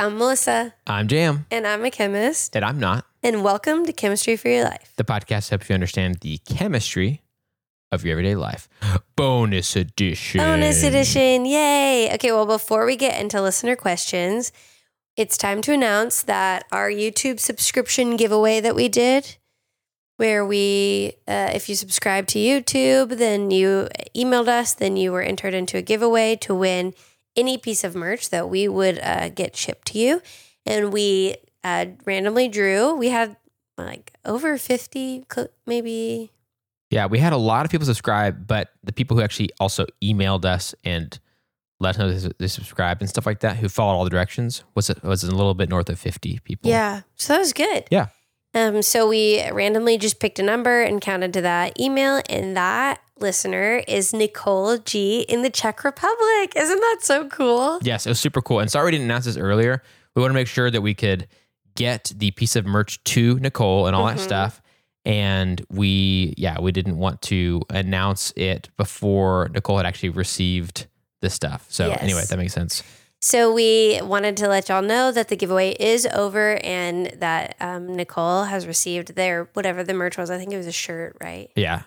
I'm Melissa, I'm Jam, and I'm a chemist. and I'm not. And welcome to Chemistry for Your Life. The podcast helps you understand the chemistry of your everyday life. Bonus edition. Bonus edition. Yay. Okay, well, before we get into listener questions, it's time to announce that our YouTube subscription giveaway that we did, where we, uh, if you subscribe to YouTube, then you emailed us, then you were entered into a giveaway to win any piece of merch that we would uh, get shipped to you. And we uh, randomly drew, we had like over 50, maybe. Yeah, we had a lot of people subscribe, but the people who actually also emailed us and let us know they- subscribed and stuff like that, who followed all the directions, was was a little bit north of 50 people. Yeah. So that was good. Yeah. Um, so we randomly just picked a number and counted to that email, and that listener is Nicole G in the Czech Republic. Isn't that so cool? Yes, it was super cool. And sorry we didn't announce this earlier. We want to make sure that we could get the piece of merch to Nicole and all Mhm. that stuff. And we, yeah, we didn't want to announce it before Nicole had actually received the stuff. So Yes. anyway, that makes sense. So we wanted to let y'all know that the giveaway is over and that um, Nicole has received their whatever the merch was. I think it was a shirt, right? Yeah.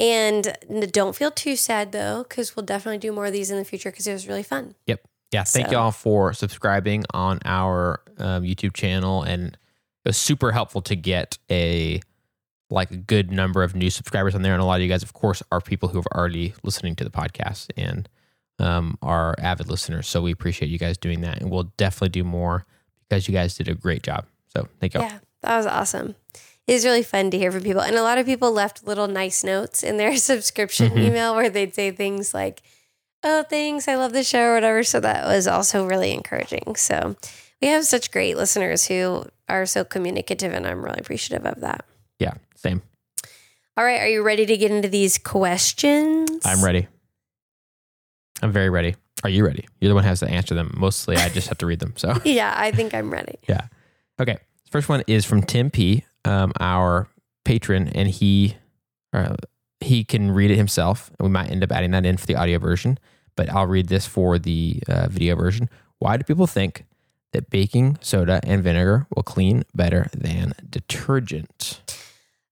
And don't feel too sad though, because we'll definitely do more of these in the future because it was really fun. Yep. Yeah. Thank So- y'all for subscribing on our um, YouTube channel. And it was super helpful to get a like a good number of new subscribers on there. And a lot of you guys, of course, are people who have already listening to the podcast and um, are avid listeners. So we appreciate you guys doing that. And we'll definitely do more because you guys did a great job. So thank y'all. Yeah, that was awesome. Was really fun to hear from people. And a lot of people left little nice notes in their subscription Mhm. email where they'd say things like, oh, thanks, I love the show or whatever. So that was also really encouraging. So we have such great listeners who are so communicative, and I'm really appreciative of that. Yeah. Same. All right, are you ready to get into these questions? I'm ready. I'm very ready. Are you ready? You're the one who has to answer them. Mostly I just have to read them. So. Yeah, I think I'm ready. Yeah. Okay. First one is from Tim P, um, our patron, and he uh, he can read it himself. And we might end up adding that in for the audio version, but I'll read this for the uh, video version. Why do people think that baking soda and vinegar will clean better than detergent?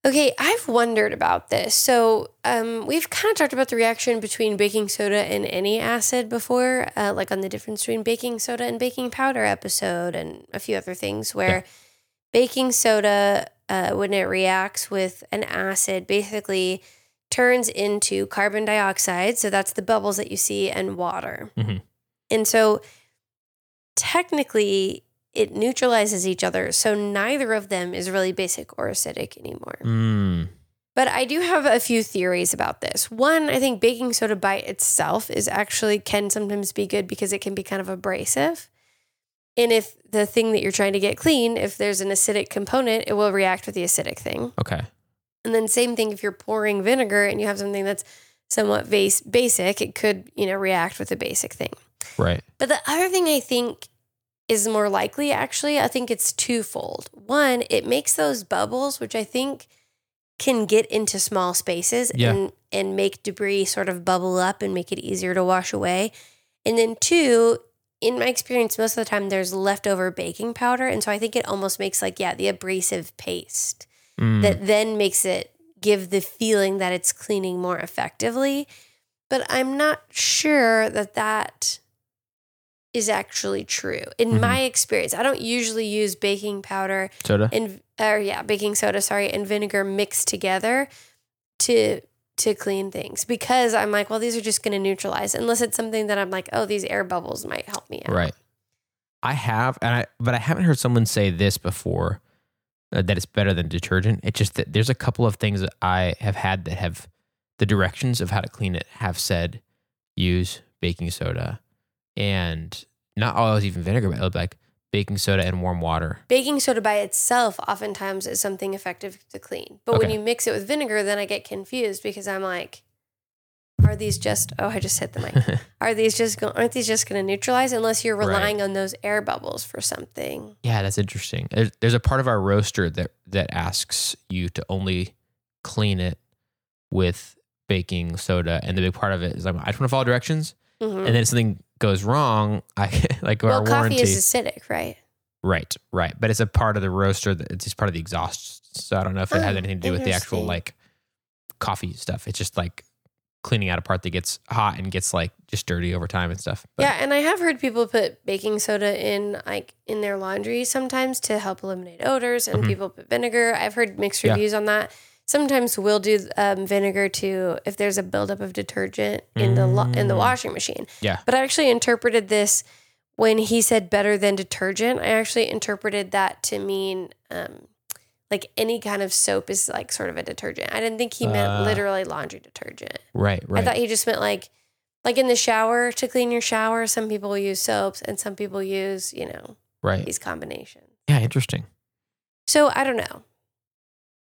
Okay, I've wondered about this. So, um, we've kind of talked about the reaction between baking soda and any acid before, uh, like on the difference between baking soda and baking powder episode, and a few other things where baking soda, uh, when it reacts with an acid, basically turns into carbon dioxide. So, that's the bubbles that you see, and water. Mhm. And so, technically, it neutralizes each other. So, neither of them is really basic or acidic anymore. Mm, But I do have a few theories about this. One, I think baking soda by itself is actually can sometimes be good because it can be kind of abrasive. And if the thing that you're trying to get clean, if there's an acidic component, it will react with the acidic thing. okay. And then same thing if you're pouring vinegar and you have something that's somewhat base, basic, it could, you know, react with a basic thing. Right. But the other thing I think is more likely, actually, I think it's twofold. One, it makes those bubbles, which I think can get into small spaces Yeah. and, and make debris sort of bubble up and make it easier to wash away. And then two, in my experience, most of the time there's leftover baking powder. And so I think it almost makes like, yeah, the abrasive paste Mm, that then makes it give the feeling that it's cleaning more effectively. But I'm not sure that that is actually true. In Mhm. my experience, I don't usually use baking powder soda. and or yeah, baking soda, sorry, and vinegar mixed together to to clean things because I'm like, well, these are just going to neutralize unless it's something that I'm like, oh, these air bubbles might help me out. Right. I have, and I, but I haven't heard someone say this before uh, that it's better than detergent. It's just that there's a couple of things that I have had that have the directions of how to clean it have said use baking soda and not always even vinegar, but like baking soda and warm water. Baking soda by itself oftentimes is something effective to clean. But when you mix it with vinegar, then I get confused because I'm like, are these just oh I just hit the mic. Are these just go, aren't these just going to neutralize unless you're Right. relying on those air bubbles for something? Yeah, that's interesting. There's, there's a part of our roaster that that asks you to only clean it with baking soda, and the big part of it is like I just want to follow directions, Mhm. and then it's something goes wrong, I like well, our coffee warranty. is acidic, right? right, right. But it's a part of the roaster. That, it's just part of the exhaust. So I don't know if it has Oh, anything to do with the actual like coffee stuff. It's just like cleaning out a part that gets hot and gets like just dirty over time and stuff. But yeah, and I have heard people put baking soda in like in their laundry sometimes to help eliminate odors, and Mhm. people put vinegar. I've heard mixed Yeah. reviews on that. Sometimes we'll do um, vinegar too if there's a buildup of detergent in the lo- in the Mm. washing machine. Yeah. But I actually interpreted this when he said better than detergent. I actually interpreted that to mean um, like any kind of soap is like sort of a detergent. I didn't think he meant Uh, literally laundry detergent. right, right. I thought he just meant like like in the shower to clean your shower. Some people use soaps and some people use you know right. these combinations. Yeah, interesting. So I don't know.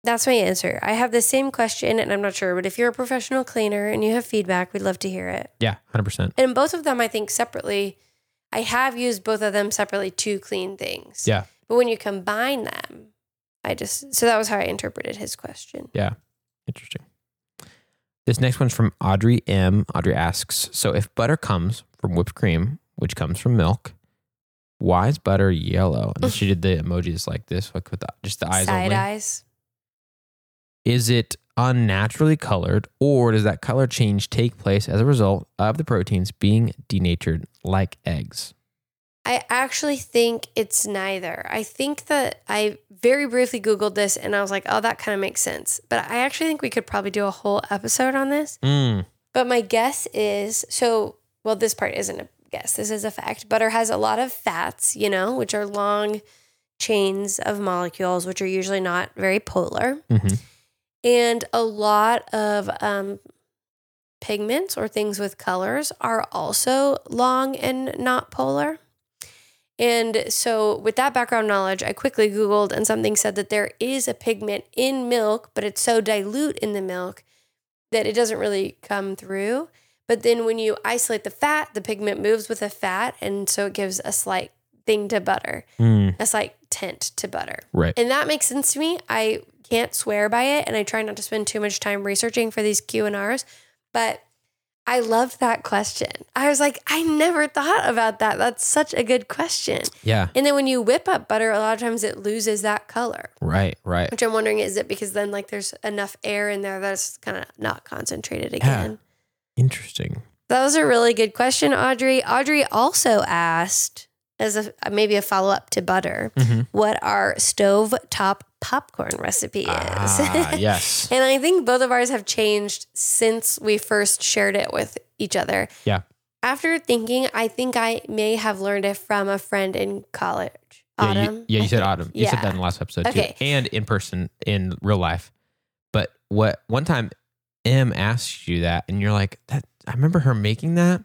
That's my answer. I have the same question and I'm not sure, but if you're a professional cleaner and you have feedback, we'd love to hear it. Yeah, hundred percent. And both of them, I think separately, I have used both of them separately to clean things. Yeah. But when you combine them, I just, so that was how I interpreted his question. Yeah. Interesting. This next one's from Audrey M. Audrey asks, so if butter comes from whipped cream, which comes from milk, why is butter yellow? And she did the emojis like this, like with the, just the eyes Side only. eyes. Is it unnaturally colored, or does that color change take place as a result of the proteins being denatured, like eggs? I actually think it's neither. I think that I very briefly Googled this and I was like, oh, that kind of makes sense. But I actually think we could probably do a whole episode on this. Mm, But my guess is so, well, this part isn't a guess, this is a fact. Butter has a lot of fats, you know, which are long chains of molecules, which are usually not very polar. hmm And a lot of um, pigments or things with colors are also long and not polar. And so, with that background knowledge, I quickly Googled and something said that there is a pigment in milk, but it's so dilute in the milk that it doesn't really come through. But then, when you isolate the fat, the pigment moves with the fat. And so, it gives a slight thing to butter, Mm, a slight tint to butter. right. And that makes sense to me. I can't swear by it, and I try not to spend too much time researching for these Q and R's. But I love that question. I was like, I never thought about that. That's such a good question. Yeah. And then when you whip up butter, a lot of times it loses that color. Right. Right. Which I'm wondering is it because then like there's enough air in there that's kind of not concentrated again. Interesting. That was a really good question, Audrey. Audrey also asked, as a maybe a follow up to butter, Mhm. what our stove top popcorn recipe is. Ah, yes. and I think both of ours have changed since we first shared it with each other. Yeah. After thinking, I think I may have learned it from a friend in college. Yeah, you, Autumn. yeah, you said autumn. You said that in the last episode Okay. too, and in person in real life. But what one time M asked you that, and you're like, "That I remember her making that,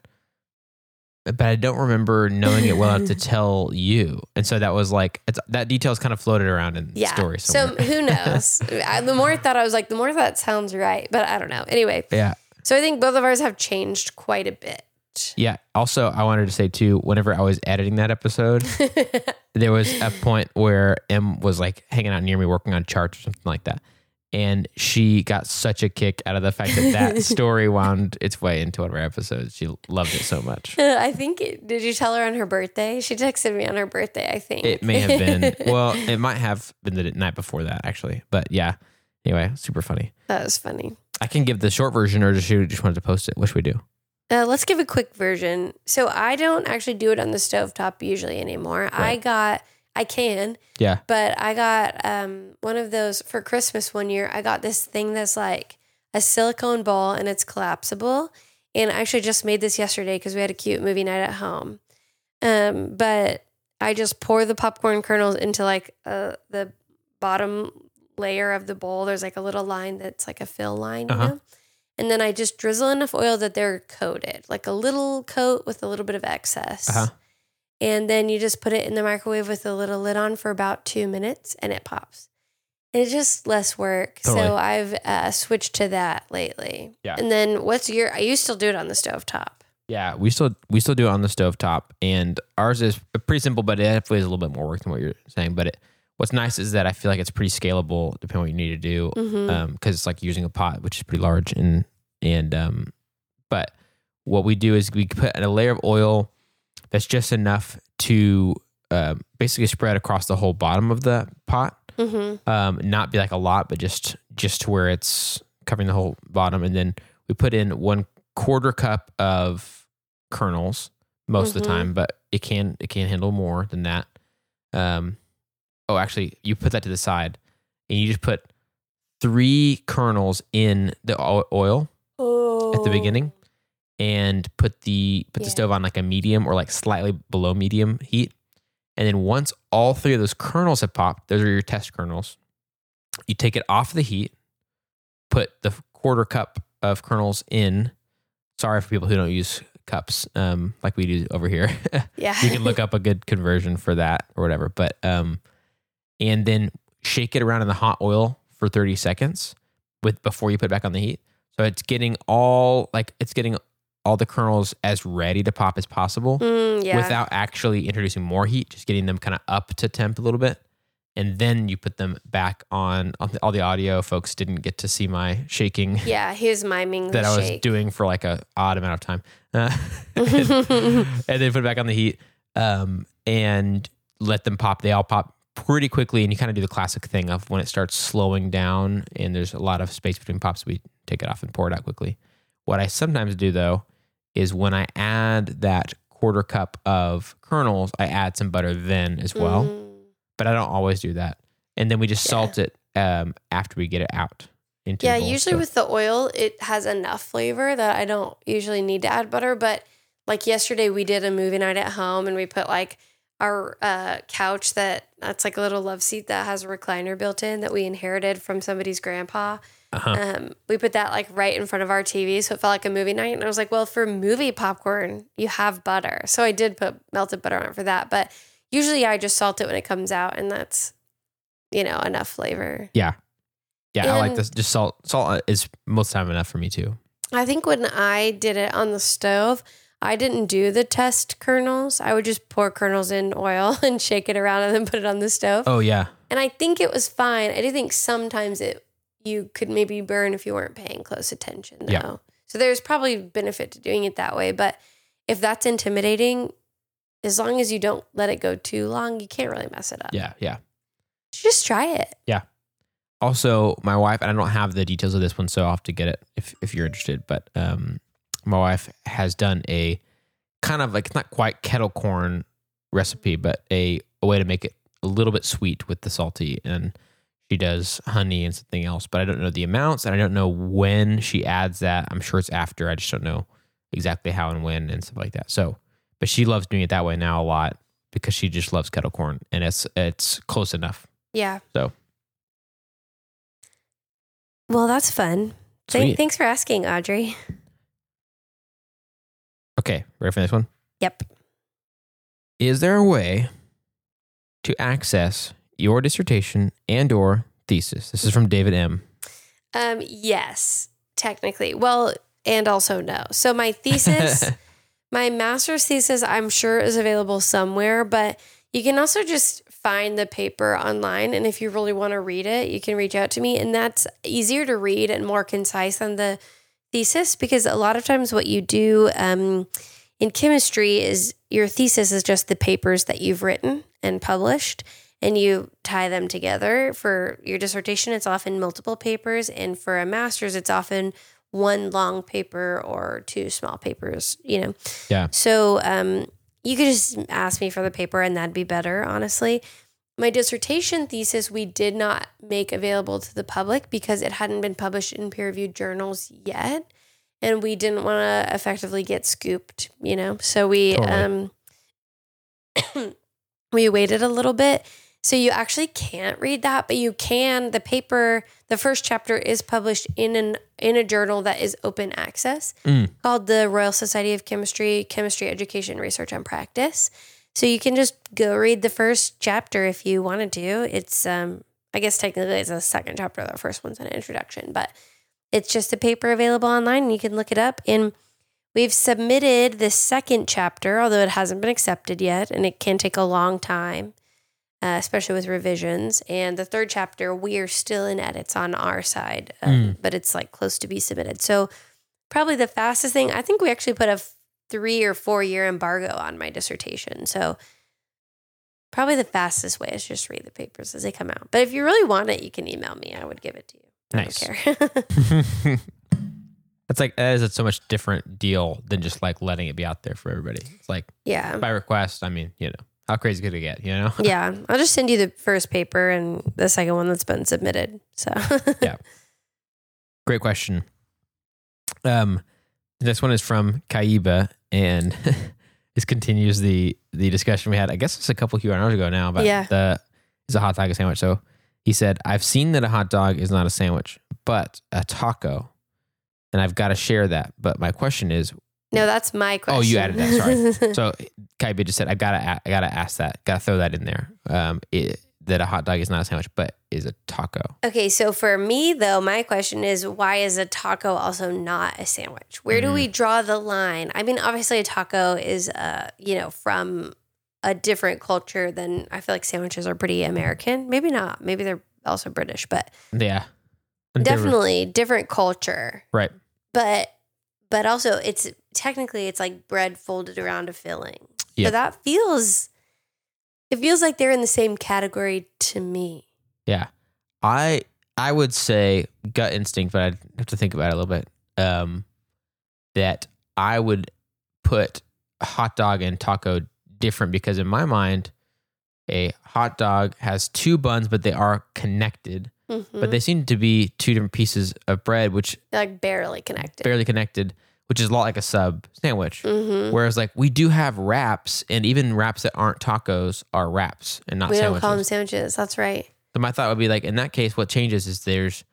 but I don't remember knowing it well enough to tell you." And so that was like it's, that details kind of floated around in the Yeah. story So who knows? I, the more I thought, I was like, the more that sounds right, but I don't know. Anyway, yeah, so I think both of ours have changed quite a bit. yeah. Also, I wanted to say too, whenever I was editing that episode, there was a point where M was like hanging out near me working on charts or something like that. And she got such a kick out of the fact that that story wound its way into one of our episodes. She loved it so much. I think, it, did you tell her on her birthday? She texted me on her birthday, I think. It may have been, well, it might have been the night before that, actually. But yeah, anyway, super funny. that was funny. I can give the short version or just you just wanted to post it. What should we do? Uh, let's give a quick version. So I don't actually do it on the stovetop usually anymore. I got, I can, Yeah. but I got um, one of those for Christmas one year. I got this thing that's like a silicone ball and it's collapsible. And I actually just made this yesterday because we had a cute movie night at home. Um, but I just pour the popcorn kernels into like uh, the bottom layer of the bowl. There's like a little line that's like a fill line, Uh-huh. know? And then I just drizzle enough oil that they're coated, like a little coat with a little bit of excess. Uh-huh. And then you just put it in the microwave with a little lid on for about two minutes and it pops. And it's just less work. Totally. So I've uh, switched to that lately. Yeah. And then what's your, you still do it on the stove top. Yeah, we still we still do it on the stovetop, and ours is pretty simple, but it definitely is a little bit more work than what you're saying. But it, what's nice is that I feel like it's pretty scalable depending on what you need to do, Mm-hmm. because it's like using a pot, which is pretty large, and and um, but what we do is we put a layer of oil that's just enough to uh, basically spread across the whole bottom of the pot. Mm-hmm. Um, not be like a lot, but just just to where it's covering the whole bottom. And then we put in one quarter cup of kernels most of the Mhm. time, but it can it can handle more than that. Um, oh, actually, you put that to the side, and you just put three kernels in the oil Oh. at the beginning and put the put the stove on like a medium or like slightly below medium heat. And then once all three of those kernels have popped, those are your test kernels. You take it off the heat, put the quarter cup of kernels in. Sorry for people who don't use cups um, like we do over here. Yeah. you can look up a good conversion for that or whatever. But um, and then shake it around in the hot oil for 30 seconds with before you put it back on the heat. So it's getting all like it's getting all the kernels as ready to pop as possible Mm, yeah. without actually introducing more heat, just getting them kind of up to temp a little bit. And then you put them back on, on all the audio folks didn't get to see my shaking yeah, he was miming that I was shake. doing for like a odd amount of time. Uh, and, and then put it back on the heat um, and let them pop. They all pop pretty quickly, and you kind of do the classic thing of when it starts slowing down and there's a lot of space between pops, we take it off and pour it out quickly. What I sometimes do though is when I add that quarter cup of kernels, I add some butter then as well, Mm. but I don't always do that. And then we just Yeah. salt it um, after we get it out. Into Yeah, the bowl. usually So- with the oil, it has enough flavor that I don't usually need to add butter. But like yesterday, we did a movie night at home and we put like our uh, couch that that's like a little love seat that has a recliner built in that we inherited from somebody's grandpa. Uh-huh. Um, we put that like right in front of our TV, so it felt like a movie night. And I was like, well, for movie popcorn, you have butter, so I did put melted butter on it for that. But usually, I just salt it when it comes out, and that's you know enough flavor. Yeah, Yeah. I like this. Just salt. Salt is most time enough for me too. I think when I did it on the stove, I didn't do the test kernels. I would just pour kernels in oil and shake it around and then put it on the stove. Oh yeah, And I think it was fine. I do think sometimes it you could maybe burn if you weren't paying close attention though. Yeah. So there's probably benefit to doing it that way, but if that's intimidating, as long as you don't let it go too long, you can't really mess it up. yeah, yeah. Just try it. Yeah. Also, my wife, and I don't have the details of this one, so I'll have to get it if if you're interested. But um, my wife has done a kind of like it's not quite kettle corn recipe, but a, a way to make it a little bit sweet with the salty. And she does honey and something else, but I don't know the amounts and I don't know when she adds that. I'm sure it's after. I just don't know exactly how and when and stuff like that. So, but she loves doing it that way now a lot because she just loves kettle corn and it's it's close enough. Yeah. So. Well, that's fun. Th- thanks for asking, Audrey. Okay, ready for this one? Yep. Is there a way to access your dissertation and or thesis? This is from David M. Um, yes, technically. Well, and also no. So my thesis, my master's thesis, I'm sure is available somewhere, but you can also just find the paper online. And if you really want to read it, you can reach out to me. And that's easier to read and more concise than the thesis because a lot of times what you do um, in chemistry is your thesis is just the papers that you've written and published and you tie them together for your dissertation it's often multiple papers and for a master's it's often one long paper or two small papers you know Yeah. so um, you could just ask me for the paper and that'd be better honestly my dissertation thesis we did not make available to the public because it hadn't been published in peer-reviewed journals yet and we didn't want to effectively get scooped you know so we Totally. um we waited a little bit so you actually can't read that but you can. The paper the first chapter is published in an in a journal that is open access Mm. called the royal society of chemistry chemistry education research and practice. So you can just go read the first chapter if you wanted to. It's um i guess technically it's a second chapter the first one's an introduction but it's just a paper available online and you can look it up. And we've submitted the second chapter although it hasn't been accepted yet and it can take a long time uh, especially with revisions and the third chapter we are still in edits on our side um, but it's like close to be submitted so probably the fastest thing i think we actually put a f- three or four year embargo on my dissertation. So probably the fastest way is just read the papers as they come out. But if you really want it, you can email me. I would give it to you. I Nice. don't care. That's like that is a so much different deal than just like letting it be out there for everybody. It's like yeah. by request. I mean, you know, how crazy could it get? You know? Yeah. I'll just send you the first paper and the second one that's been submitted. So Yeah. Great question. Um, next one is from Kaiba, and this continues the the discussion we had. I guess it's a couple Q and R's ago now about Yeah. the is a hot dog a sandwich. So he said, "I've seen that a hot dog is not a sandwich, but a taco, and I've got to share that. But my question is, no, that's my question. Oh, you added that, sorry. so Kaiba just said, I gotta, I gotta ask that, gotta throw that in there. Um, it, that a hot dog is not a sandwich, but is a taco. Okay, so for me though, my question is why is a taco also not a sandwich? Where do we draw the line? I mean, obviously a taco is uh, you know, from a different culture than I feel like sandwiches are pretty American. Maybe not. Maybe they're also British, but Yeah, And different- definitely different culture. right. But but also it's technically it's like bread folded around a filling. Yep. So that feels it feels like they're in the same category to me. Yeah, I I would say gut instinct, but I'd have to think about it a little bit. Um, that I would put hot dog and taco different because in my mind, a hot dog has two buns, but they are connected. Mhm. But they seem to be two different pieces of bread, which They're like barely connected. barely connected, which is a lot like a sub sandwich. hmm Whereas like we do have wraps, and even wraps that aren't tacos are wraps and not We don't sandwiches. call them sandwiches. That's right. So my thought would be like in that case, what changes is there's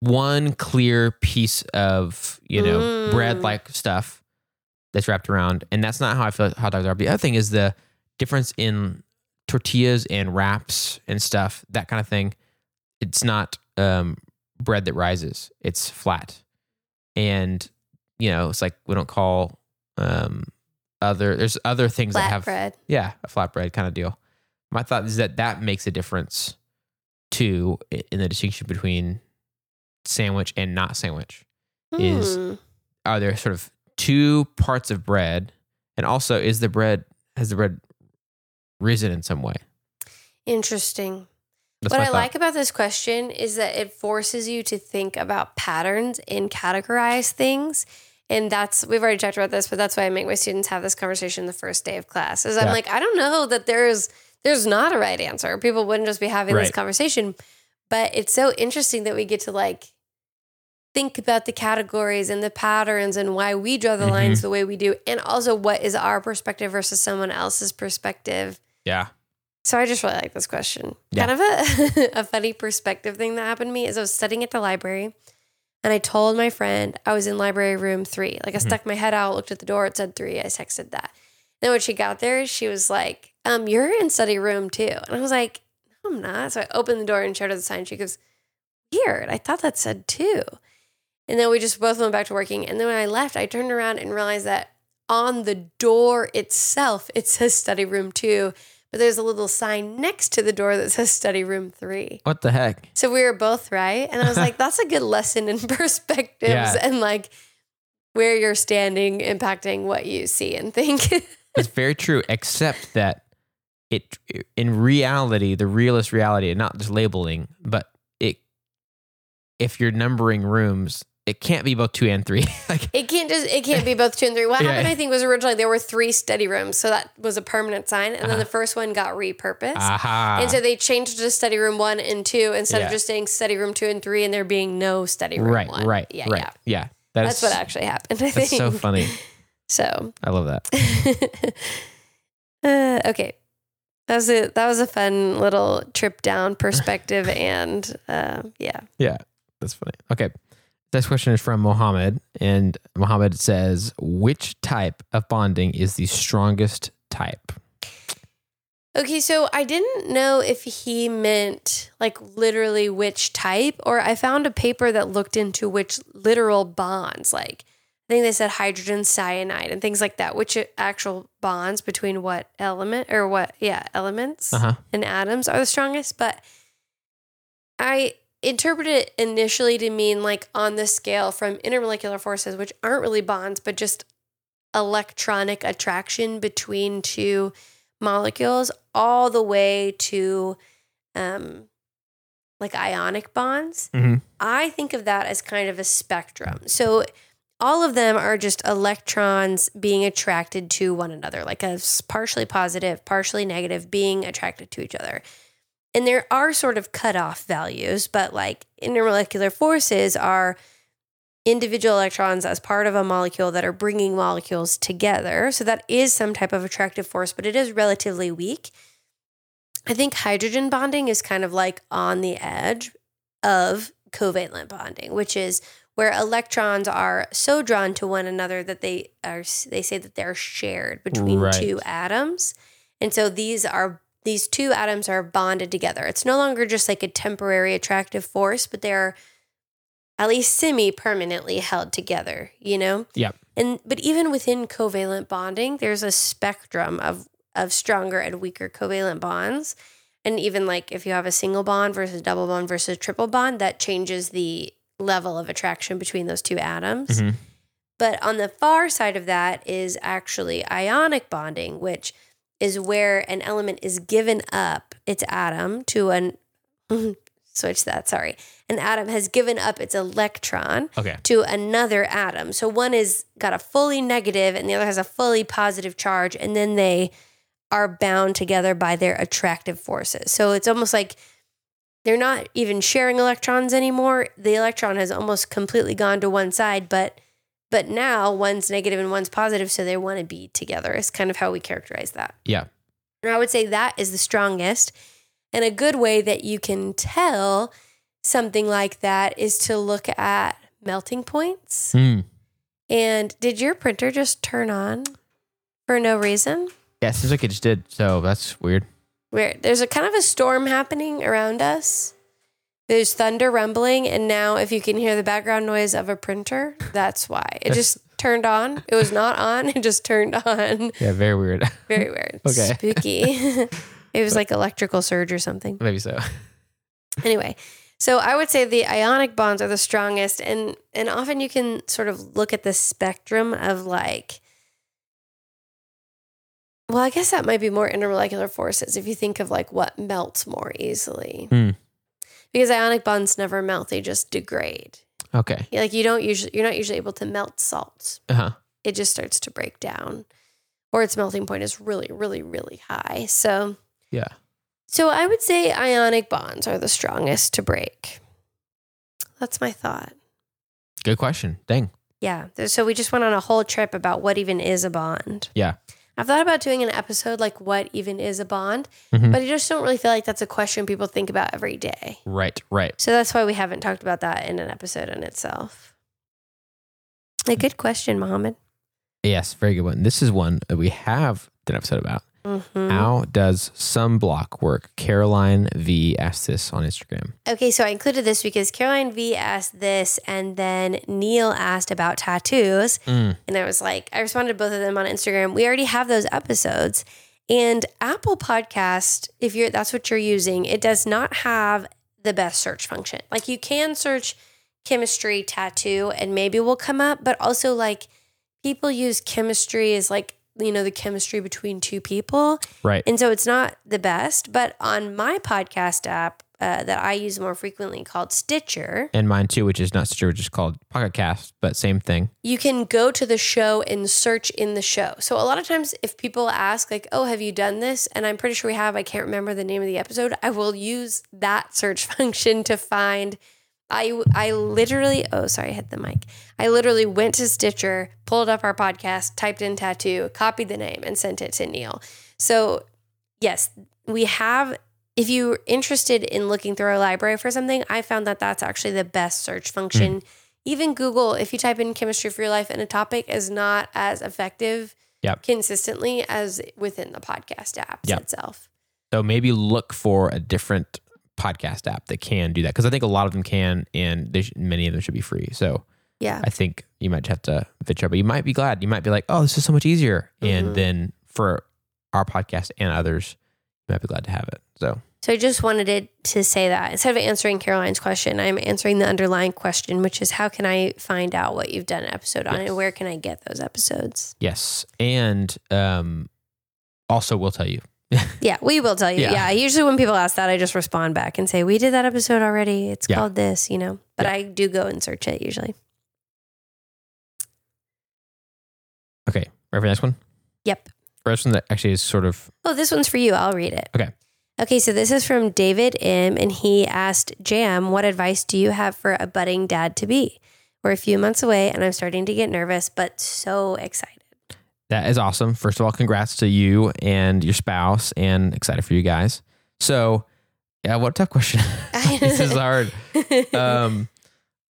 one clear piece of you know Mm. bread like stuff that's wrapped around, and that's not how I feel hot dogs are. The other thing is the difference in tortillas and wraps and stuff, that kind of thing. It's not um, bread that rises; it's flat, and you know it's like we don't call um, other. There's other things that have Flatbread. yeah, a flatbread kind of deal. My thought is that that makes a difference too in the distinction between sandwich and not sandwich. is- Hmm. Are there sort of two parts of bread, and also is the bread has the bread risen in some way? interesting. That's what I thought. like about this question is that it forces you to think about patterns and categorize things. And that's we've already talked about this, but that's why I make my students have this conversation the first day of class. Is I'm Yeah. like, I don't know that there's there's not a right answer. People wouldn't just be having this conversation. But it's so interesting that we get to like think about the categories and the patterns and why we draw the Mhm. lines the way we do, and also what is our perspective versus someone else's perspective. Yeah, So I just really like this question. Yeah. Kind of a, a funny perspective thing that happened to me is I was studying at the library and I told my friend I was in library room three. Like I Mhm. stuck my head out, looked at the door, it said three. I texted that. Then when she got there, she was like, um, you're in study room two. And I was like, no, I'm not. So I opened the door and showed her the sign. She goes, weird. I thought that said two. And then we just both went back to working. And then when I left, I turned around and realized that on the door itself, it says study room two, but there's a little sign next to the door that says study room three. what the heck? So we were both right. And I was like, that's a good lesson in perspectives Yeah. and like where you're standing impacting what you see and think. It's very true, except that it in reality, the realist reality, and not just labeling, but it if you're numbering rooms, it can't be both two and three. like it can't just it can't be both two and three. What Yeah. happened, I think, was originally there were three study rooms. So that was a permanent sign. And then Uh-huh. the first one got repurposed. aha. And so they changed to study room one and two instead Yeah. of just saying study room two and three and there being no study room right, one. right, Yeah, right. yeah. Yeah. That That's is- what actually happened. I That's think. so funny. So, I love that. uh, okay, that was a that was a fun little trip down perspective, and uh, yeah, Yeah, that's funny. Okay. Next question is from Mohammed, and Mohammed says, "Which type of bonding is the strongest type?" okay. So I didn't know if he meant like literally which type, or I found a paper that looked into which literal bonds, like. I think they said hydrogen cyanide and things like that, which actual bonds between what element or what, yeah, elements. Uh huh. and atoms are the strongest, but I interpret it initially to mean like on the scale from intermolecular forces, which aren't really bonds, but just electronic attraction between two molecules all the way to um like ionic bonds. Mhm. I think of that as kind of a spectrum. So all of them are just electrons being attracted to one another, like a partially positive, partially negative being attracted to each other. And there are sort of cutoff values, but like intermolecular forces are individual electrons as part of a molecule that are bringing molecules together. So that is some type of attractive force, but it is relatively weak. I think hydrogen bonding is kind of like on the edge of covalent bonding, which is where electrons are so drawn to one another that they are they say that they're shared between Right. two atoms. And so these are these two atoms are bonded together. It's no longer just like a temporary attractive force, but they're at least semi permanently held together, you know? Yep. And but even within covalent bonding, there's a spectrum of of stronger and weaker covalent bonds. And even like if you have a single bond versus double bond versus triple bond, that changes the level of attraction between those two atoms. Mhm. But on the far side of that is actually ionic bonding, which is where an element is given up its atom to an switch that, sorry. An atom has given up its electron Okay. to another atom. So one is got a fully negative and the other has a fully positive charge and then they are bound together by their attractive forces. So it's almost like they're not even sharing electrons anymore. The electron has almost completely gone to one side, but but now one's negative and one's positive, so they want to be together. Is kind of how we characterize that. Yeah. And I would say that is the strongest. And a good way that you can tell something like that is to look at melting points. Hmm. And did your printer just turn on for no reason? Yeah, it seems like it just did. So that's weird. Weird. there's a kind of a storm happening around us. There's thunder rumbling, and now if you can hear the background noise of a printer, that's why. It just turned on. It was not on, it just turned on. Yeah, very weird. Very weird. Okay. Spooky. it was like electrical surge or something. Maybe so. Anyway, so I would say the ionic bonds are the strongest, and and often you can sort of look at the spectrum of like. Well, I guess that might be more intermolecular forces if you think of like what melts more easily. Hmm. Because ionic bonds never melt; they just degrade. Okay. Like you don't usually, you're not usually able to melt salts. Uh huh. It just starts to break down, or its melting point is really, really, really high. So Yeah. so I would say ionic bonds are the strongest to break. That's my thought. Good question. Dang. Yeah. So we just went on a whole trip about what even is a bond. Yeah. I've thought about doing an episode like what even is a bond, Mhm. but I just don't really feel like that's a question people think about every day. Right. Right. So that's why we haven't talked about that in an episode in itself. A good question, Mohammed. Yes. Very good one. This is one that we have done an episode about. Mhm. How does sunblock work? Caroline V asked this on Instagram. Okay, so I included this because Caroline V asked this, and then Neil asked about tattoos. Mm. And I was like, I responded to both of them on Instagram. We already have those episodes. And Apple Podcast, if you're that's what you're using, it does not have the best search function. Like you can search chemistry tattoo and maybe will come up, but also like people use chemistry as like, you know, the chemistry between two people. Right. And so it's not the best, but on my podcast app uh, that I use more frequently called Stitcher, And mine too, which is not Stitcher, which is called Pocket Cast, but same thing. you can go to the show and search in the show. So a lot of times if people ask like, "Oh, have you done this?" and I'm pretty sure we have, I can't remember the name of the episode, I will use that search function to find I I literally, oh sorry, I hit the mic. I literally went to Stitcher, pulled up our podcast, typed in tattoo, copied the name and sent it to Neil. So, yes, we have if you're interested in looking through our library for something, I found that that's actually the best search function. Hmm. Even Google, if you type in chemistry for your life and a topic is not as effective Yep. consistently as within the podcast app Yep. itself. So maybe look for a different podcast app that can do that because I think a lot of them can, and they sh- many of them should be free. So Yeah. I think you might have to venture, but you might be glad. You might be like, "Oh, this is so much easier," Mhm. and then for our podcast and others, you might be glad to have it. So So I just wanted it to say that instead of answering Caroline's question, I'm answering the underlying question, which is how can I find out what you've done an episode on Yes. and where can I get those episodes? Yes. And um, also, we'll tell you. Yeah, we will tell you. Yeah. Yeah. usually when people ask that, I just respond back and say, we did that episode already. It's Yeah. called this, you know, but Yeah. I do go and search it usually. Okay. Ready for the next one? Yep. First one that actually is sort of Oh, this one's for you. I'll read it. Okay. Okay, so this is from David M. And he asked Jam, what advice do you have for a budding dad to be? We're a few months away and I'm starting to get nervous, but so excited. That is awesome. First of all, congrats to you and your spouse, and excited for you guys. So, yeah, what a tough question. this is hard. Um,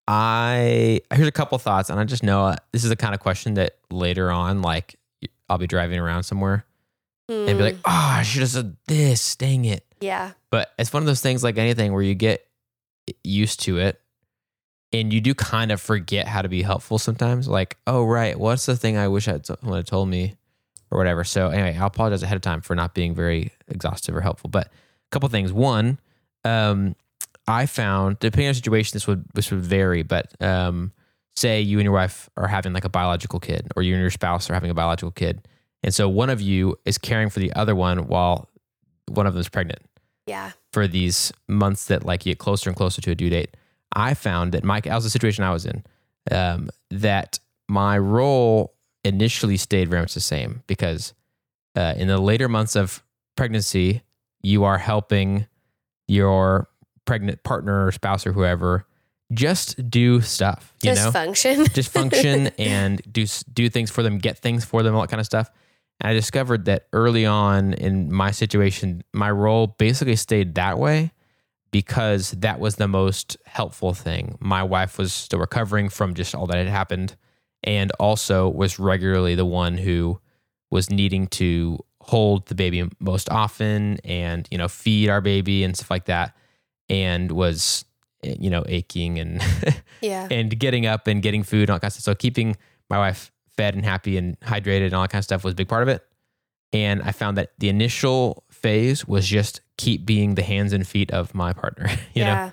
I here's a couple thoughts, and I just know uh, this is the kind of question that later on, like I'll be driving around somewhere and be like, Mm, "Oh, I should have said this. Dang it!" yeah. But it's one of those things, like anything, where you get used to it, and you do kind of forget how to be helpful sometimes. Like, oh right, what's the thing I wish I'd someone had told me, or whatever. So anyway, I'll apologize ahead of time for not being very exhaustive or helpful. But a couple things. One, um, I found depending on the situation, this would this would vary. But um, say you and your wife are having like a biological kid, or you and your spouse are having a biological kid, and so one of you is caring for the other one while one of them is pregnant Yeah. for these months that like you get closer and closer to a due date. I found that Mike, that was the situation I was in, um, that my role initially stayed very much the same because uh, in the later months of pregnancy, you are helping your pregnant partner or spouse or whoever just do stuff, you Just know, function. just function and do do things for them, get things for them, all that kind of stuff. And I discovered that early on in my situation, my role basically stayed that way because that was the most helpful thing. My wife was still recovering from just all that had happened and also was regularly the one who was needing to hold the baby most often and, you know, feed our baby and stuff like that and was you know aching and yeah. and getting up and getting food and all that kind of stuff. So keeping my wife fed and happy and hydrated and all that kind of stuff was a big part of it. And I found that the initial phase was just keep being the hands and feet of my partner. You yeah.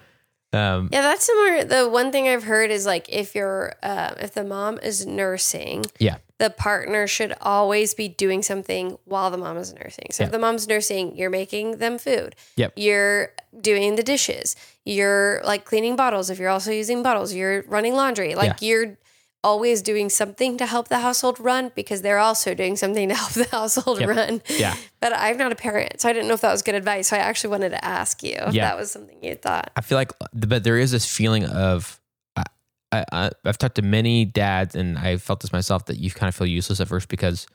know, um, Yeah, that's similar. The one thing I've heard is like if you're uh, if the mom is nursing, Yeah. the partner should always be doing something while the mom is nursing. So Yeah. if the mom's nursing, you're making them food. Yep. You're doing the dishes. You're like cleaning bottles. If you're also using bottles, you're running laundry. Like you're always doing something to help the household run because they're also doing something to help the household Yep. run. yeah. But I'm not a parent, so I didn't know if that was good advice. So I actually wanted to ask you if Yeah. that was something you thought. I feel like, uh, but there is this feeling of, I, I, I- I've talked to many dads, and I felt this myself that you kind of feel useless at first because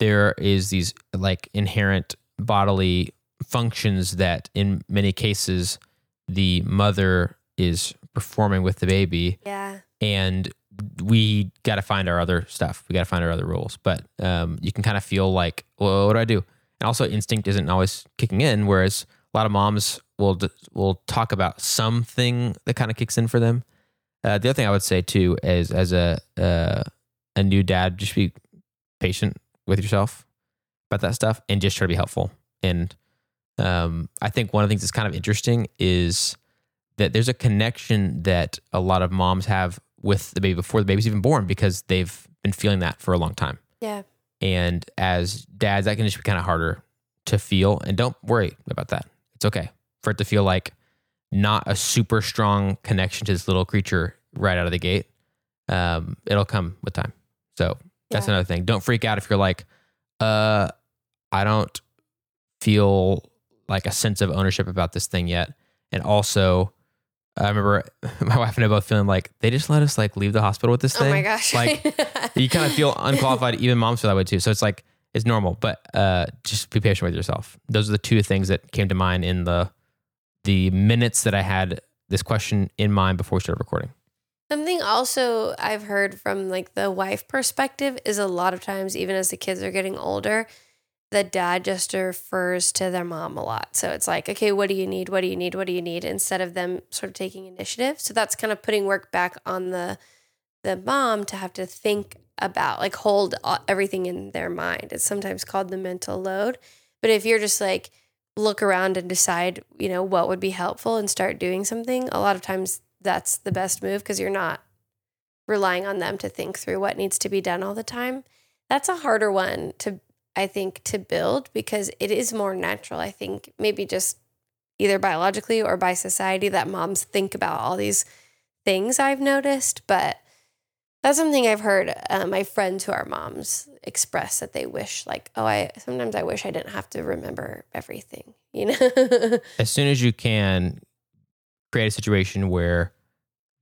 there is these like inherent bodily functions that, in many cases, the mother is performing with the baby, Yeah. and we got to find our other stuff. We got to find our other rules. But um, you can kind of feel like, well, what do I do? And also, instinct isn't always kicking in. Whereas a lot of moms will will talk about something that kind of kicks in for them. Uh, the other thing I would say too is, as a uh, a new dad, just be patient with yourself about that stuff, and just try to be helpful. And um, I think one of the things that's kind of interesting is that there's a connection that a lot of moms have with the baby before the baby's even born because they've been feeling that for a long time. Yeah. And as dads, that can just be kind of harder to feel. And don't worry about that. It's okay for it to feel like not a super strong connection to this little creature right out of the gate. Um, it'll come with time. So that's Yeah. another thing. Don't freak out if you're like, uh, I don't feel like a sense of ownership about this thing yet. And also, I remember my wife and I both feeling like they just let us like leave the hospital with this thing. Oh my gosh. Like you kind of feel unqualified. Even moms feel that way too. So it's like it's normal, but uh, just be patient with yourself. Those are the two things that came to mind in the the minutes that I had this question in mind before we started recording. Something also I've heard from like the wife perspective is a lot of times, even as the kids are getting older, the dad just refers to their mom a lot. So it's like, okay, what do you need? What do you need? What do you need? Instead of them sort of taking initiative. So that's kind of putting work back on the the mom to have to think about, like hold everything in their mind. It's sometimes called the mental load. But if you're just like, look around and decide, you know, what would be helpful and start doing something, a lot of times that's the best move because you're not relying on them to think through what needs to be done all the time. That's a harder one to I think to build because it is more natural. I think maybe just either biologically or by society that moms think about all these things I've noticed, but that's something I've heard uh, my friends who are moms express that they wish, like, oh, I sometimes I wish I didn't have to remember everything, you know? as soon as you can create a situation where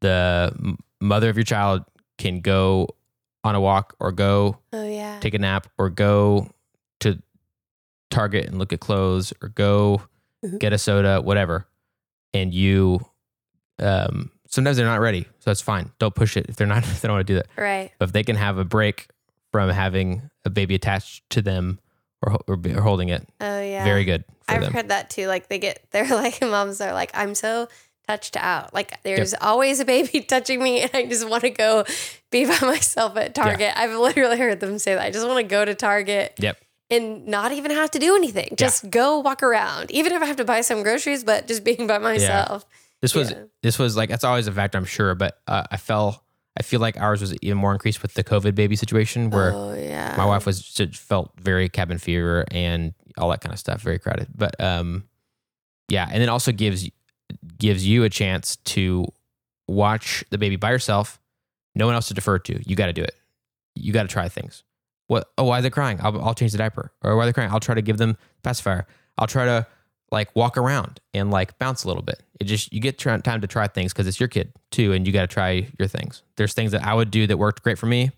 the mother of your child can go on a walk or go oh, yeah. take a nap or go Target and look at clothes or go Mhm. get a soda, whatever, and you um sometimes they're not ready. So that's fine. Don't push it if they're not if they don't want to do that. Right. But if they can have a break from having a baby attached to them or, or, or holding it, Oh, yeah. very good for I've them. heard that too. Like they get, they're like, moms are like, I'm so touched out. Like there's always a baby touching me and I just want to go be by myself at Target. I've literally heard them say that. I just want to go to Target. Yep. And not even have to do anything. Just go walk around. Even if I have to buy some groceries, but just being by myself. Yeah. This was Yeah. this was like that's always a factor, I'm sure, but uh, I fell. I feel like ours was even more increased with the COVID baby situation, where oh yeah. my wife was felt very cabin fever and all that kind of stuff, very crowded. But um, yeah, and then also gives gives you a chance to watch the baby by yourself, no one else to defer to. You got to do it. You got to try things. What? Oh, why are they crying? I'll, I'll change the diaper. Or why are they crying? I'll try to give them pacifier. I'll try to like walk around and like bounce a little bit. It just you get try, time to try things because it's your kid too, and you got to try your things. There's things that I would do that worked great for me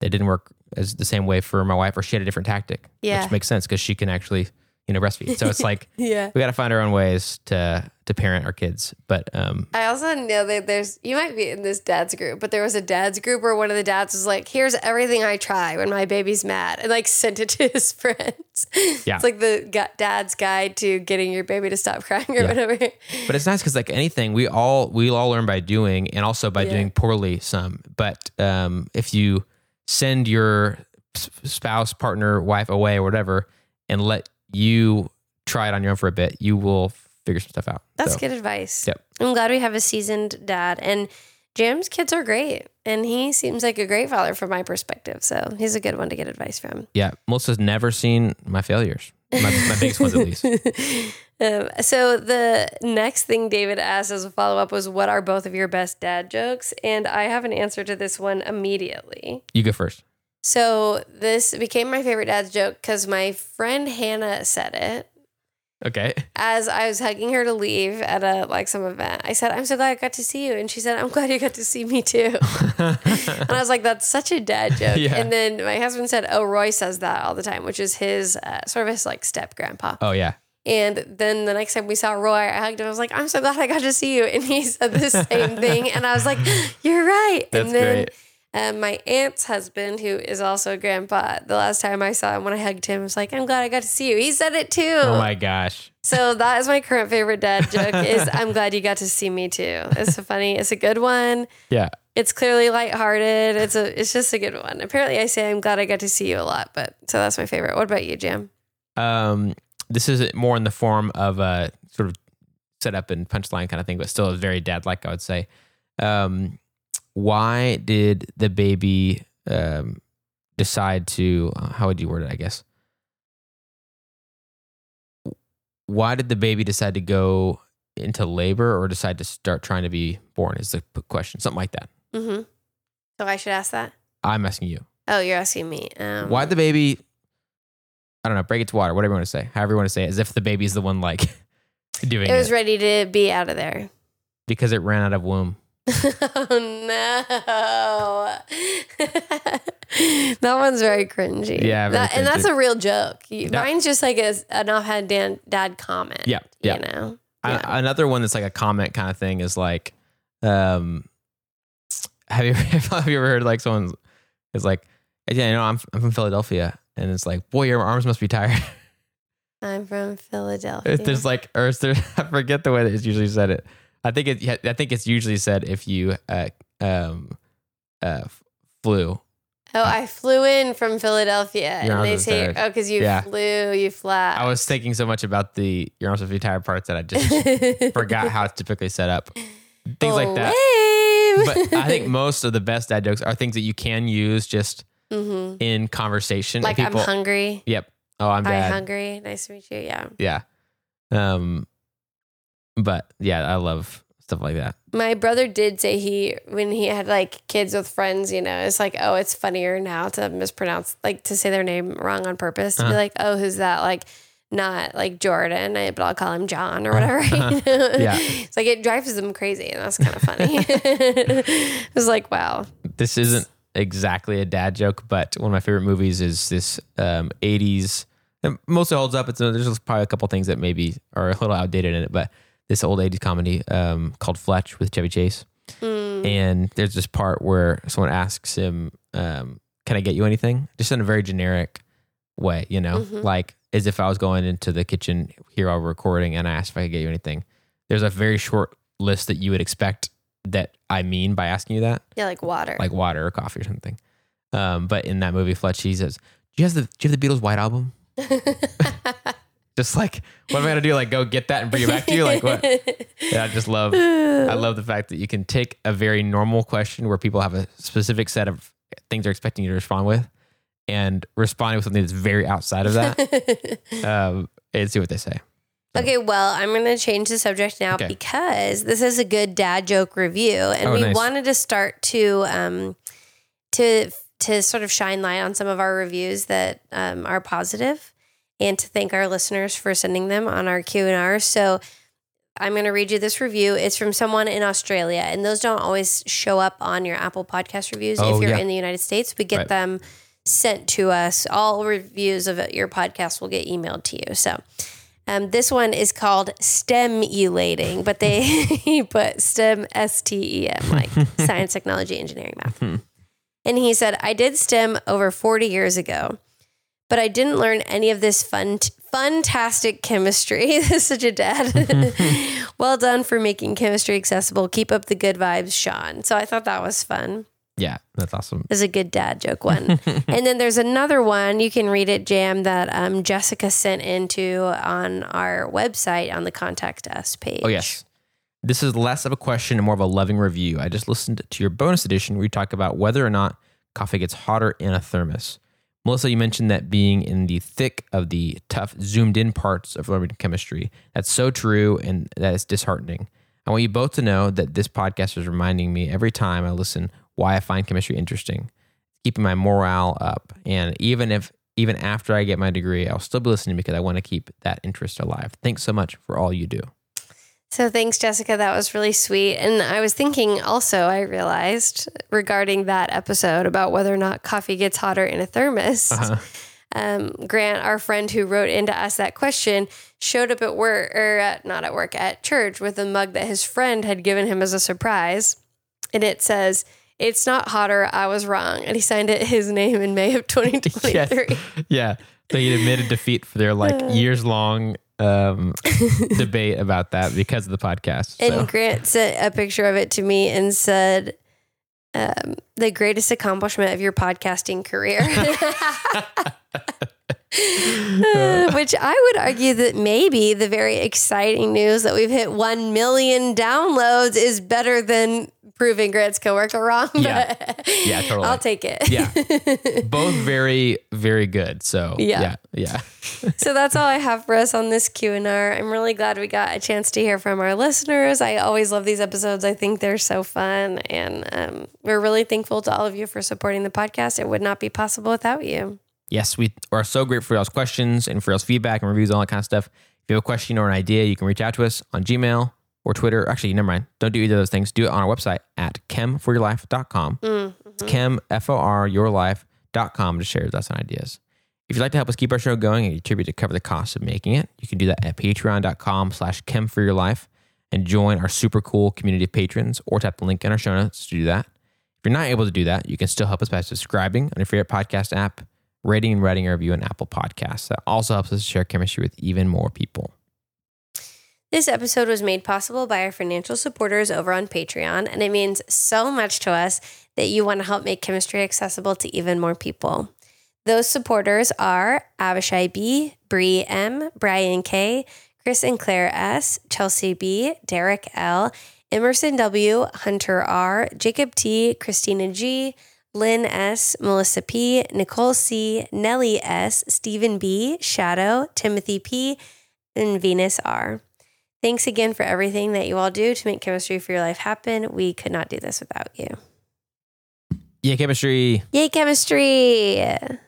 that didn't work as the same way for my wife, or she had a different tactic, Yeah. which makes sense because she can actually you know breastfeed. So it's like yeah. we got to find our own ways to to parent our kids. But um, I also know that there's you might be in this dad's group, but there was a dad's group where one of the dads was like, "Here's everything I try when my baby's mad," and like sent it to his friends. Yeah. it's like the dad's guide to getting your baby to stop crying or Yeah. whatever. but it's nice because like anything we all we all learn by doing and also by Yeah. doing poorly some but um if you send your spouse partner wife away or whatever and let you try it on your own for a bit you will figure some stuff out That's So, good advice. Yep. I'm glad we have a seasoned dad, and Jam's kids are great, and he seems like a great father from my perspective. So he's a good one to get advice from. yeah melissa's never seen my failures my, my biggest ones at least um, so the next thing David asked as a follow up was, "What are both of your best dad jokes?" And I have an answer to this one immediately. you go first So this became my favorite dad's joke because my friend Hannah said it okay as I was hugging her to leave at a like some event. I said, "I'm so glad I got to see you," and she said, "I'm glad you got to see me too." and I was like, "That's such a dad joke." Yeah. And then my husband said, "Oh, Roy says that all the time," which is his uh, sort of his like step grandpa. oh yeah And then the next time we saw Roy, I hugged him. I was like, I'm so glad I got to see you. And he said the same thing. And I was like, You're right. That's and then great. Um, my aunt's husband, who is also a grandpa, the last time I saw him when I hugged him, was like, I'm glad I got to see you. He said it too. oh my gosh So that is my current favorite dad joke is I'm glad you got to see me too. It's a funny, it's a good one. yeah It's clearly lighthearted. It's a it's just a good one. Apparently I say I'm glad I got to see you a lot, but so that's my favorite. What about you, Jam? um this is more in the form of a sort of setup and punchline kind of thing, but still a very dad like, I would say. Um, why did the baby um, decide to, uh, how would you word it, I guess? Why did the baby decide to go into labor or decide to start trying to be born? Is the question. Something like that. Mm-hmm. So I should ask that? I'm asking you. Oh, you're asking me. Um, Why the baby, I don't know, break it to water, whatever you want to say, however you want to say it, as if the baby's the one like doing It it. was ready to be out of there. because it ran out of womb. Oh no. that one's very cringy. Yeah, very That- and that's a real joke. You- Yeah. Mine's just like a, an offhand dad, dad comment. Yeah, yeah. You know? I- Yeah. another one that's like a comment kind of thing is like, um, have you have you ever heard like someone is like, yeah, you know, I'm I'm from Philadelphia, and it's like, boy, your arms must be tired. I'm from Philadelphia. There's like, or is there? I forget the way that it's usually said it. I think it. I think it's usually said if you uh um uh flew Oh, I flew in from Philadelphia, and they say, tired. "Oh, because you Yeah. flew, you flat." I was thinking so much about the your arms are tired parts that I just forgot how it's typically set up. Things like that. Lame. But I think most of the best dad jokes are things that you can use just hmm in conversation. like people, I'm hungry. Yep. Oh, I'm dad. hungry. Nice to meet you. Yeah. Yeah. Um, but yeah, I love stuff like that. My brother did say he when he had like kids with friends, you know, it's like, oh, it's funnier now to mispronounce like to say their name wrong on purpose. To Uh-huh. be like, oh, who's that? Like not like Jordan, but I'll call him John or Uh-huh. whatever. you know? Yeah. It's like it drives them crazy and that's kind of funny. it was like, wow. This isn't exactly a dad joke, but one of my favorite movies is this um, 80s. and Mostly holds up. It's there's probably a couple things that maybe are a little outdated in it, but this old 80s comedy um, called Fletch with Chevy Chase. Mm. And there's this part where someone asks him, um, "Can I get you anything?" Just in a very generic way, you know, Mhm. like as if I was going into the kitchen here while we're recording and I asked if I could get you anything. There's a very short list that you would expect that I mean by asking you that Yeah, like water. like water or coffee or something. Um, but in that movie, Fletch, he says, "Do you have the Do you have the Beatles' White Album?" Just like, what am I gonna do? Like, go get that and bring it back to you? Like, what? Yeah, I just love. I love the fact that you can take a very normal question where people have a specific set of things they're expecting you to respond with, and responding with something that's very outside of that, um, and see what they say. Okay, well, I'm going to change the subject now Okay. because this is a good dad joke review, and Oh, we nice. wanted to start to um, to to sort of shine light on some of our reviews that um, are positive, and to thank our listeners for sending them on our Q and R. So. I'm going to read you this review. It's from someone in Australia, and those don't always show up on your Apple Podcast reviews Oh, if you're yeah. in the United States. We get Right. them sent to us. All reviews of your podcast will get emailed to you. So, um, this one is called stimulating, but they he put STEM S T E M like science, technology, engineering, math. And he said, "I did STEM over 40 years ago, but I didn't learn any of this fun, fantastic chemistry." this is such a dad. well done for making chemistry accessible. Keep up the good vibes, Sean. So I thought that was fun. Yeah, that's awesome. Is a good dad joke one. and then there's another one you can read it, Jam, that um, Jessica sent into on our website on the contact us page. Oh, yes. This is less of a question and more of a loving review. I just listened to your bonus edition where you talk about whether or not coffee gets hotter in a thermos. Melissa, you mentioned that being in the thick of the tough, zoomed in parts of learning chemistry. That's so true and that is disheartening. I want you both to know that this podcast is reminding me every time I listen why I find chemistry interesting, keeping my morale up. And even if even after I get my degree, I'll still be listening because I want to keep that interest alive. Thanks so much for all you do. So thanks, Jessica. That was really sweet. And I was thinking also, I realized regarding that episode about whether or not coffee gets hotter in a thermos. Uh-huh. Um, Grant, our friend who wrote in to us that question, showed up at work or at, not at work at church with a mug that his friend had given him as a surprise, and it says, "It's not hotter. I was wrong." And he signed it his name in May of 2023. yeah, they admitted defeat for their like years long um, debate about that because of the podcast. And So Grant sent a picture of it to me and said, um, "The greatest accomplishment of your podcasting career." Uh, Which I would argue that maybe the very exciting news that we've hit 1 million downloads is better than proving Grant's coworker wrong. Yeah. but Yeah, totally. I'll take it. Yeah. both very very good. So Yeah. yeah, yeah. so that's all I have for us on this Q&R. I'm really glad we got a chance to hear from our listeners. I always love these episodes. I think they're so fun. And um, we're really thankful to all of you for supporting the podcast. It would not be possible without you. Yes, we are so grateful for y'all's questions and for y'all's feedback and reviews, all that kind of stuff. If you have a question or an idea, you can reach out to us on Gmail or Twitter. Actually, never mind. Don't do either of those things. Do it on our website at chemforyourlife.com. Mm, It's chem, F-O-R, yourlife.com to share with us on ideas. If you'd like to help us keep our show going and contribute to cover the cost of making it, you can do that at patreon.com slash chemforyourlife and join our super cool community of patrons or tap the link in our show notes to do that. If you're not able to do that, you can still help us by subscribing on your favorite podcast app, rating and writing a review on Apple Podcasts. That also helps us share chemistry with even more people. This episode was made possible by our financial supporters over on Patreon, and it means so much to us that you want to help make chemistry accessible to even more people. Those supporters are Avishai B, Bri M, Brian K, Chris and Claire S, Chelsea B, Derek L, Emerson W, Hunter R, Jacob T, Kristina G, Lyn S, Melissa P, Nicole C, Nelly S, Steven B, Shadow, Timothy P, and Venus R. Thanks again for everything that you all do to make chemistry for your life happen. We could not do this without you. Yay, chemistry. Yay, chemistry!